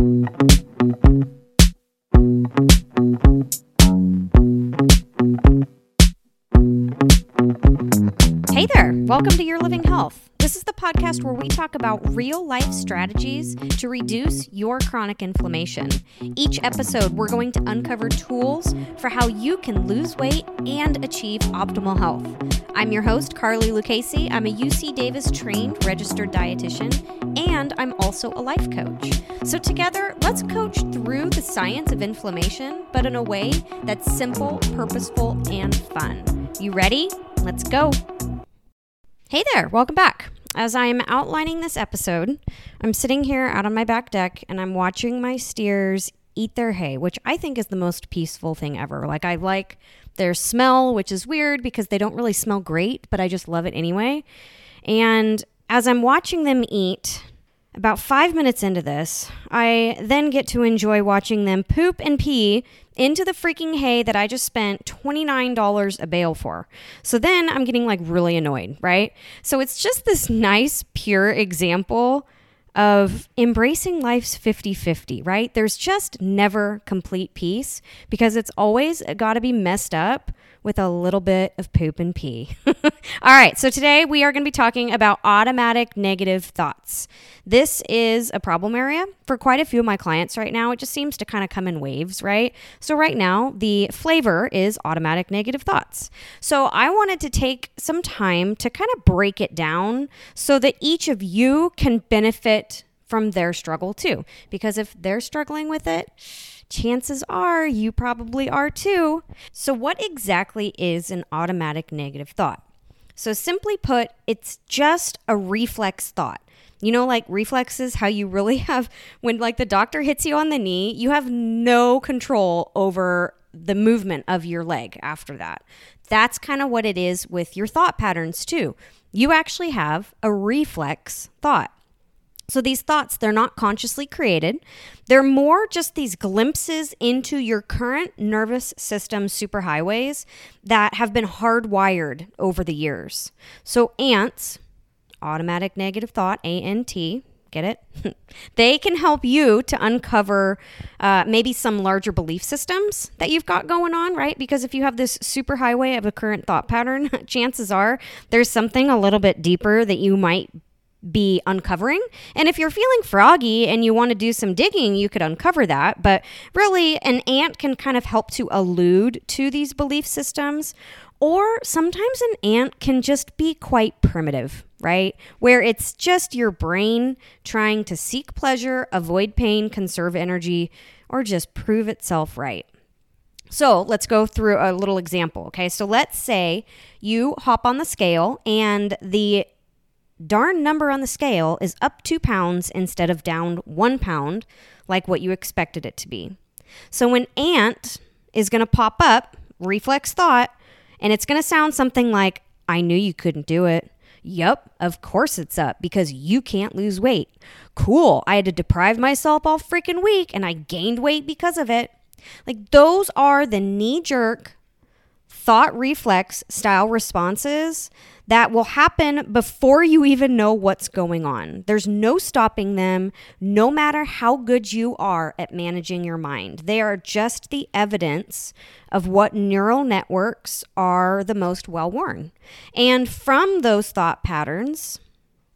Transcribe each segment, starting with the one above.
Hey there, welcome to Your Living Health. This is the podcast where we talk about real life strategies to reduce your chronic inflammation. Each episode, we're going to uncover tools for how you can lose weight and achieve optimal health. I'm your host, Carly Lucchese. I'm a UC Davis trained registered dietitian, and I'm also a life coach. So, together, let's coach through the science of inflammation, but in a way that's simple, purposeful, and fun. You ready? Let's go. Hey there, welcome back. As I'm outlining this episode, I'm sitting here out on my back deck and I'm watching my steers eat their hay, which I think is the most peaceful thing ever. Like, I like their smell, which is weird because they don't really smell great, but I just love it anyway. And as I'm watching them eat, about five minutes into this, I then get to enjoy watching them poop and pee into the freaking hay that I just spent $29 a bale for. So then I'm getting like really annoyed, right? So it's just this nice, pure example of embracing life's 50 50, right? There's just never complete peace because it's always got to be messed up with a little bit of poop and pee. All right, so today we are going to be talking about automatic negative thoughts. This is a problem area for quite a few of my clients right now. It just seems to kind of come in waves, right? So, right now, the flavor is automatic negative thoughts. So, I wanted to take some time to kind of break it down so that each of you can benefit from their struggle too. Because if they're struggling with it, chances are you probably are too. So, what exactly is an automatic negative thought? So, simply put, it's just a reflex thought. You know, like reflexes, how you really have, when like the doctor hits you on the knee, you have no control over the movement of your leg after that. That's kind of what it is with your thought patterns, too. You actually have a reflex thought. So these thoughts, they're not consciously created. They're more just these glimpses into your current nervous system superhighways that have been hardwired over the years. So ants, automatic negative thought, A N T, get it? they can help you to uncover uh, maybe some larger belief systems that you've got going on, right? Because if you have this superhighway of a current thought pattern, chances are there's something a little bit deeper that you might be uncovering. And if you're feeling froggy and you want to do some digging, you could uncover that. But really, an ant can kind of help to allude to these belief systems. Or sometimes an ant can just be quite primitive, right? Where it's just your brain trying to seek pleasure, avoid pain, conserve energy, or just prove itself right. So let's go through a little example. Okay. So let's say you hop on the scale and the darn number on the scale is up two pounds instead of down one pound, like what you expected it to be. So when ant is going to pop up, reflex thought, and it's going to sound something like, I knew you couldn't do it. Yup, of course it's up because you can't lose weight. Cool, I had to deprive myself all freaking week and I gained weight because of it. Like, those are the knee jerk thought reflex style responses that will happen before you even know what's going on. There's no stopping them, no matter how good you are at managing your mind. They are just the evidence of what neural networks are the most well worn. And from those thought patterns,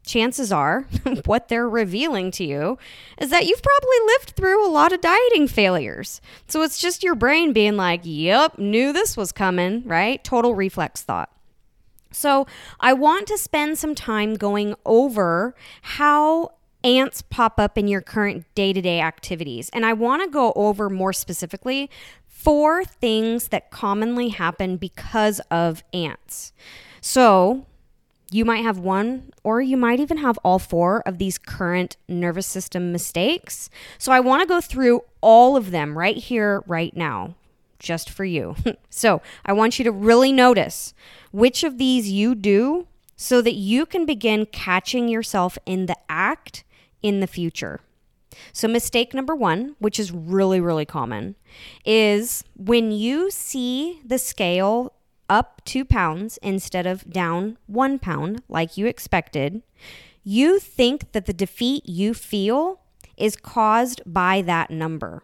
chances are what they're revealing to you is that you've probably lived through a lot of dieting failures. So it's just your brain being like, yep, knew this was coming, right? Total reflex thought. So, I want to spend some time going over how ants pop up in your current day to day activities. And I want to go over more specifically four things that commonly happen because of ants. So, you might have one, or you might even have all four of these current nervous system mistakes. So, I want to go through all of them right here, right now, just for you. so, I want you to really notice which of these you do so that you can begin catching yourself in the act in the future. So, mistake number one, which is really, really common, is when you see the scale up two pounds instead of down one pound, like you expected, you think that the defeat you feel is caused by that number.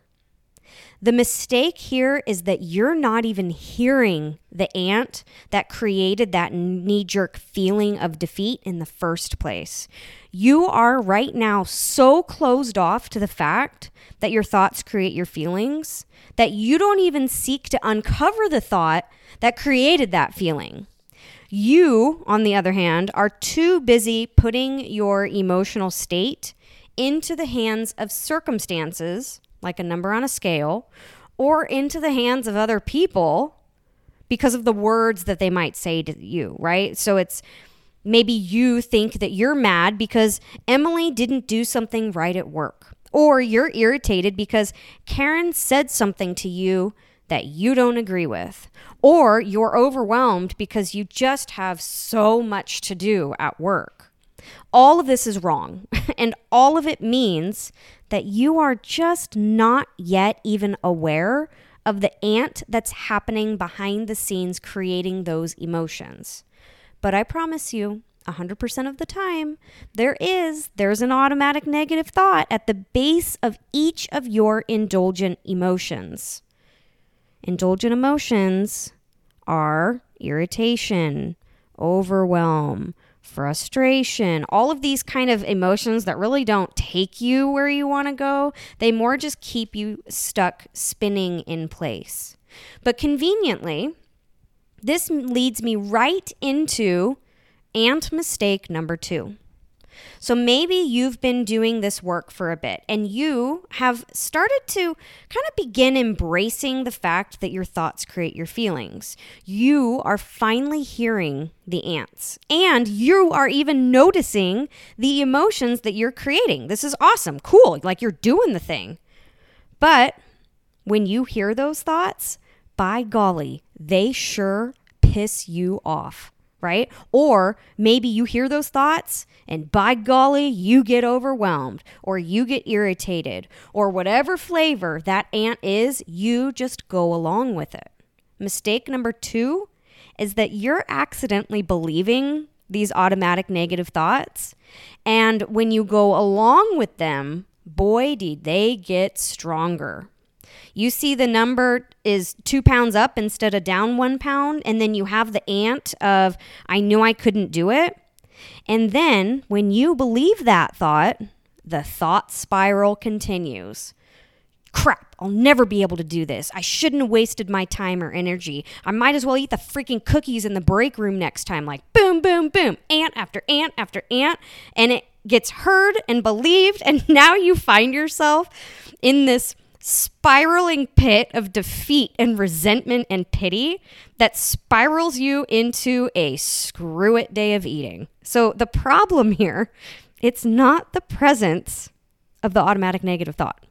The mistake here is that you're not even hearing the ant that created that knee jerk feeling of defeat in the first place. You are right now so closed off to the fact that your thoughts create your feelings that you don't even seek to uncover the thought that created that feeling. You, on the other hand, are too busy putting your emotional state into the hands of circumstances like a number on a scale, or into the hands of other people because of the words that they might say to you, right? So it's maybe you think that you're mad because Emily didn't do something right at work, or you're irritated because Karen said something to you that you don't agree with, or you're overwhelmed because you just have so much to do at work. All of this is wrong, and all of it means that you are just not yet even aware of the ant that's happening behind the scenes creating those emotions. But I promise you, 100% of the time, there is there's an automatic negative thought at the base of each of your indulgent emotions. Indulgent emotions are irritation, overwhelm, frustration, all of these kind of emotions that really don't take you where you want to go. They more just keep you stuck spinning in place. But conveniently, this leads me right into ant mistake number two. So maybe you've been doing this work for a bit and you have started to kind of begin embracing the fact that your thoughts create your feelings. You are finally hearing the ants and you are even noticing the emotions that you're creating. This is awesome, cool, like you're doing the thing. But when you hear those thoughts, by golly, they sure piss you off right? Or maybe you hear those thoughts and by golly, you get overwhelmed or you get irritated or whatever flavor that ant is, you just go along with it. Mistake number two is that you're accidentally believing these automatic negative thoughts. And when you go along with them, boy, did they get stronger you see the number is two pounds up instead of down one pound, and then you have the ant of, I knew I couldn't do it. And then when you believe that thought, the thought spiral continues. Crap, I'll never be able to do this. I shouldn't have wasted my time or energy. I might as well eat the freaking cookies in the break room next time. Like boom, boom, boom, ant after ant after ant. And it gets heard and believed. And now you find yourself in this spiraling pit of defeat and resentment and pity that spirals you into a screw it day of eating. So the problem here, it's not the presence of the automatic negative thought.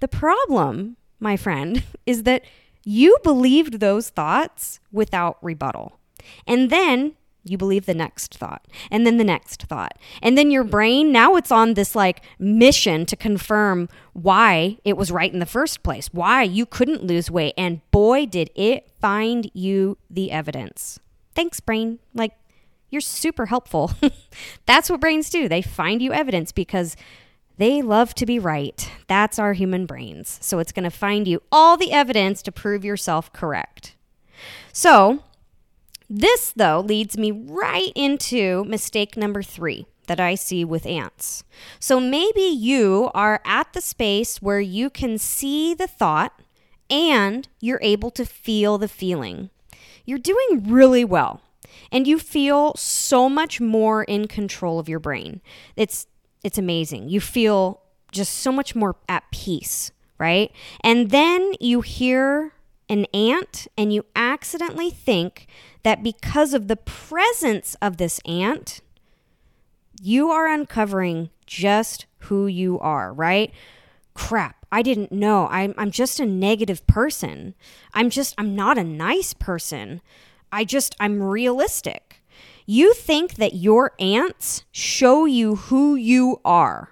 The problem, my friend, is that you believed those thoughts without rebuttal. And then you believe the next thought and then the next thought. And then your brain now it's on this like mission to confirm why it was right in the first place why you couldn't lose weight and boy did it find you the evidence. Thanks brain. Like you're super helpful. That's what brains do. They find you evidence because they love to be right. That's our human brains. So it's going to find you all the evidence to prove yourself correct. So this, though, leads me right into mistake number three that I see with ants. So maybe you are at the space where you can see the thought and you're able to feel the feeling. You're doing really well and you feel so much more in control of your brain. It's it's amazing. You feel just so much more at peace, right? And then you hear an ant and you accidentally think that because of the presence of this ant, you are uncovering just who you are, right? Crap, I didn't know. I'm, I'm just a negative person. I'm just, I'm not a nice person. I just, I'm realistic. You think that your ants show you who you are.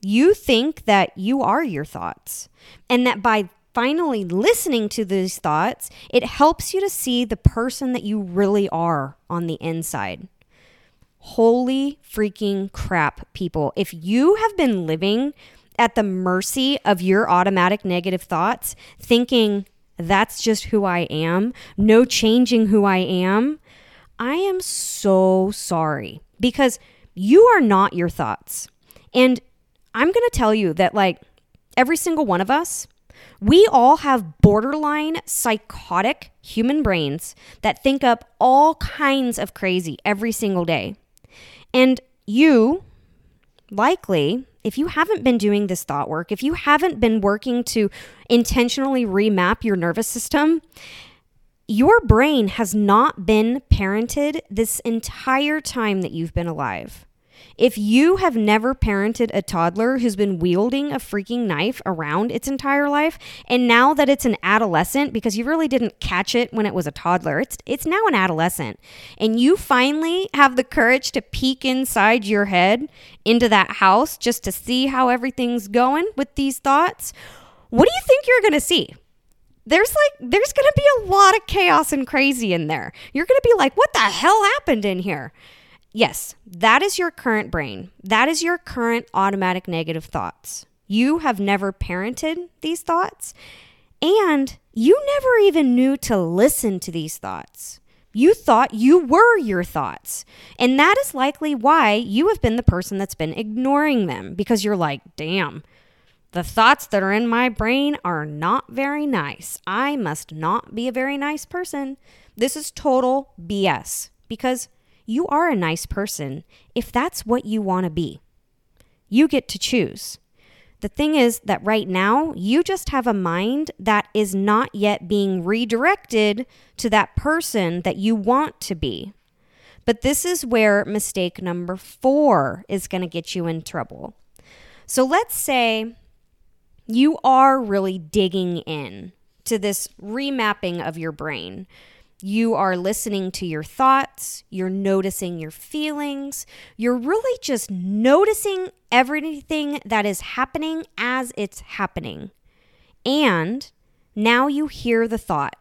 You think that you are your thoughts, and that by finally listening to these thoughts, it helps you to see the person that you really are on the inside. Holy freaking crap, people. If you have been living at the mercy of your automatic negative thoughts, thinking that's just who I am, no changing who I am, I am so sorry because you are not your thoughts. And I'm going to tell you that, like, every single one of us, we all have borderline psychotic human brains that think up all kinds of crazy every single day. And you, likely, if you haven't been doing this thought work, if you haven't been working to intentionally remap your nervous system, your brain has not been parented this entire time that you've been alive. If you have never parented a toddler who's been wielding a freaking knife around its entire life, and now that it's an adolescent, because you really didn't catch it when it was a toddler, it's, it's now an adolescent, and you finally have the courage to peek inside your head into that house just to see how everything's going with these thoughts, what do you think you're going to see? there's like there's going to be a lot of chaos and crazy in there. You're going to be like, "What the hell happened in here?" Yes, that is your current brain. That is your current automatic negative thoughts. You have never parented these thoughts, and you never even knew to listen to these thoughts. You thought you were your thoughts. And that is likely why you have been the person that's been ignoring them because you're like, damn, the thoughts that are in my brain are not very nice. I must not be a very nice person. This is total BS because you are a nice person if that's what you want to be. You get to choose. The thing is that right now, you just have a mind that is not yet being redirected to that person that you want to be. But this is where mistake number four is going to get you in trouble. So let's say you are really digging in to this remapping of your brain. You are listening to your thoughts, you're noticing your feelings, you're really just noticing everything that is happening as it's happening. And now you hear the thought,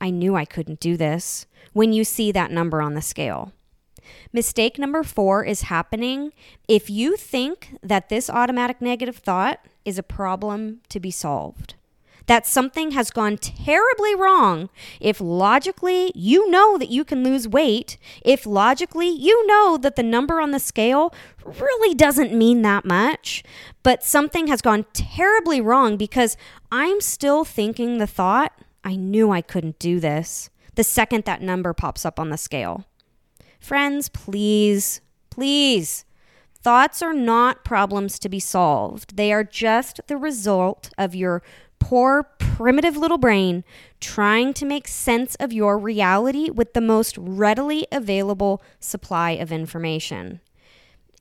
I knew I couldn't do this, when you see that number on the scale. Mistake number four is happening if you think that this automatic negative thought is a problem to be solved that something has gone terribly wrong, if logically you know that you can lose weight, if logically you know that the number on the scale really doesn't mean that much, but something has gone terribly wrong because I'm still thinking the thought, I knew I couldn't do this, the second that number pops up on the scale. Friends, please, please. Thoughts are not problems to be solved. They are just the result of your poor, primitive little brain trying to make sense of your reality with the most readily available supply of information.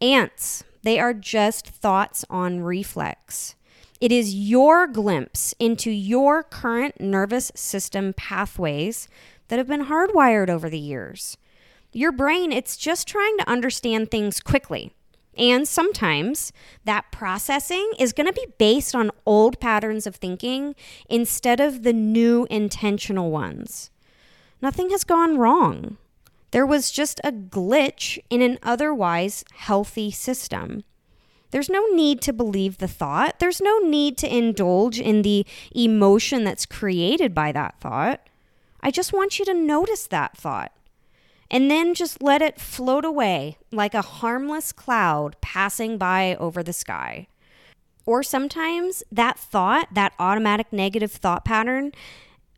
Ants, they are just thoughts on reflex. It is your glimpse into your current nervous system pathways that have been hardwired over the years. Your brain, it's just trying to understand things quickly. And sometimes that processing is going to be based on old patterns of thinking instead of the new intentional ones. Nothing has gone wrong. There was just a glitch in an otherwise healthy system. There's no need to believe the thought. There's no need to indulge in the emotion that's created by that thought. I just want you to notice that thought and then just let it float away like a harmless cloud passing by over the sky. Or sometimes that thought, that automatic negative thought pattern,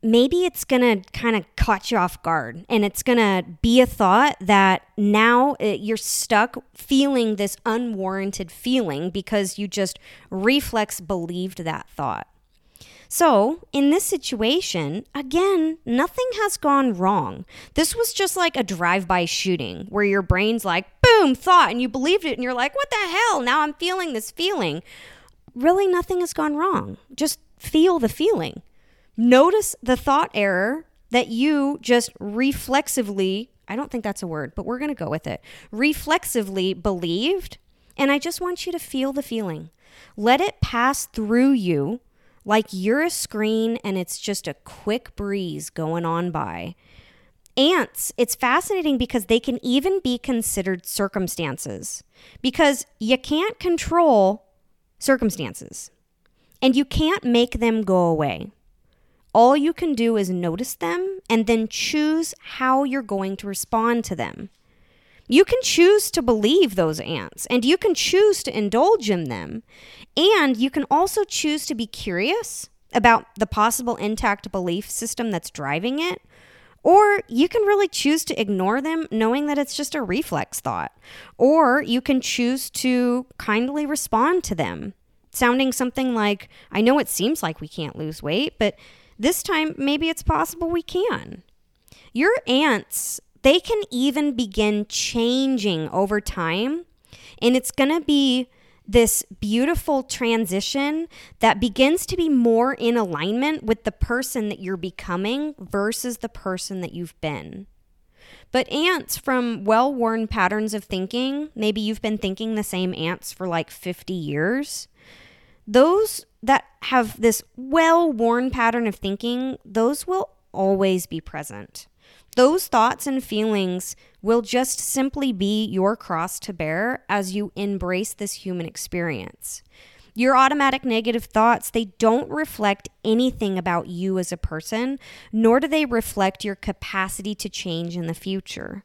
maybe it's going to kind of catch you off guard and it's going to be a thought that now uh, you're stuck feeling this unwarranted feeling because you just reflex believed that thought. So, in this situation, again, nothing has gone wrong. This was just like a drive by shooting where your brain's like, boom, thought, and you believed it, and you're like, what the hell? Now I'm feeling this feeling. Really, nothing has gone wrong. Just feel the feeling. Notice the thought error that you just reflexively, I don't think that's a word, but we're going to go with it, reflexively believed. And I just want you to feel the feeling. Let it pass through you like you're a screen and it's just a quick breeze going on by. Ants, it's fascinating because they can even be considered circumstances because you can't control circumstances. And you can't make them go away. All you can do is notice them and then choose how you're going to respond to them. You can choose to believe those ants and you can choose to indulge in them. And you can also choose to be curious about the possible intact belief system that's driving it. Or you can really choose to ignore them knowing that it's just a reflex thought. Or you can choose to kindly respond to them, sounding something like, I know it seems like we can't lose weight, but this time maybe it's possible we can. Your ants they can even begin changing over time. And it's going to be this beautiful transition that begins to be more in alignment with the person that you're becoming versus the person that you've been. But ants from well worn patterns of thinking, maybe you've been thinking the same ants for like 50 years, those that have this well worn pattern of thinking, those will always be present. Those thoughts and feelings will just simply be your cross to bear as you embrace this human experience. Your automatic negative thoughts, they don't reflect anything about you as a person, nor do they reflect your capacity to change in the future.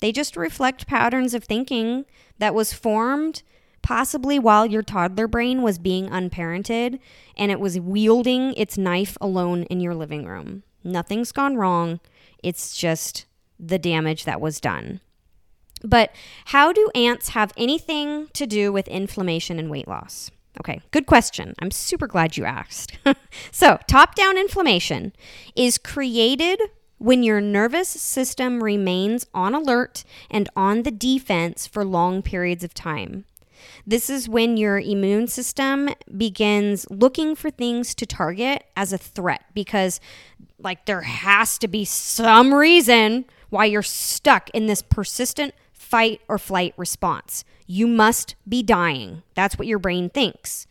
They just reflect patterns of thinking that was formed possibly while your toddler brain was being unparented and it was wielding its knife alone in your living room. Nothing's gone wrong. It's just the damage that was done. But how do ants have anything to do with inflammation and weight loss? Okay, good question. I'm super glad you asked. so, top down inflammation is created when your nervous system remains on alert and on the defense for long periods of time. This is when your immune system begins looking for things to target as a threat because, like, there has to be some reason why you're stuck in this persistent fight or flight response. You must be dying. That's what your brain thinks.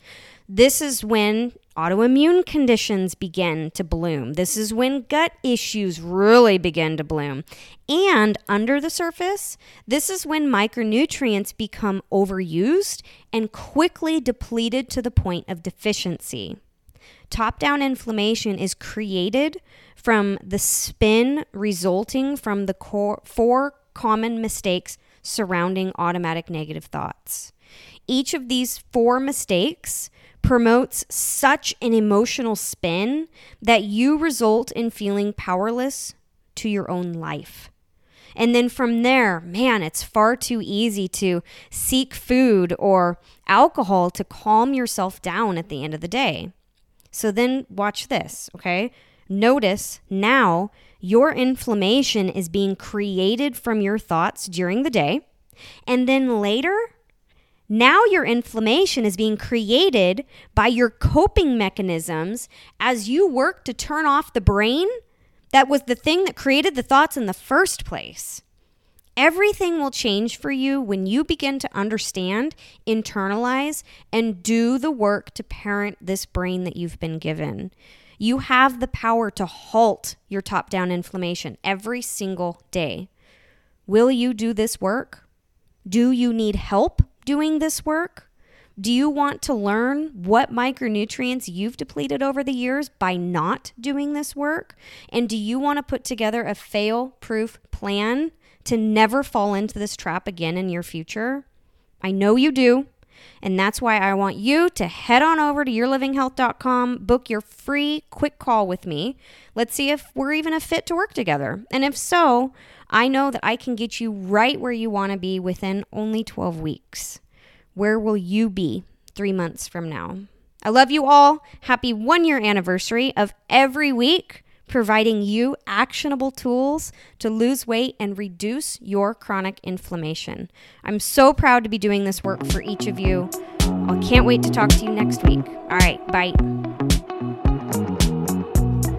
This is when autoimmune conditions begin to bloom. This is when gut issues really begin to bloom. And under the surface, this is when micronutrients become overused and quickly depleted to the point of deficiency. Top down inflammation is created from the spin resulting from the core, four common mistakes surrounding automatic negative thoughts. Each of these four mistakes promotes such an emotional spin that you result in feeling powerless to your own life. And then from there, man, it's far too easy to seek food or alcohol to calm yourself down at the end of the day. So then watch this, okay? Notice now your inflammation is being created from your thoughts during the day. And then later, now your inflammation is being created by your coping mechanisms as you work to turn off the brain that was the thing that created the thoughts in the first place. Everything will change for you when you begin to understand, internalize, and do the work to parent this brain that you've been given. You have the power to halt your top down inflammation every single day. Will you do this work? Do you need help? Doing this work? Do you want to learn what micronutrients you've depleted over the years by not doing this work? And do you want to put together a fail proof plan to never fall into this trap again in your future? I know you do. And that's why I want you to head on over to yourlivinghealth.com, book your free quick call with me. Let's see if we're even a fit to work together. And if so, I know that I can get you right where you want to be within only 12 weeks. Where will you be three months from now? I love you all. Happy one year anniversary of every week providing you actionable tools to lose weight and reduce your chronic inflammation. I'm so proud to be doing this work for each of you. I can't wait to talk to you next week. All right, bye.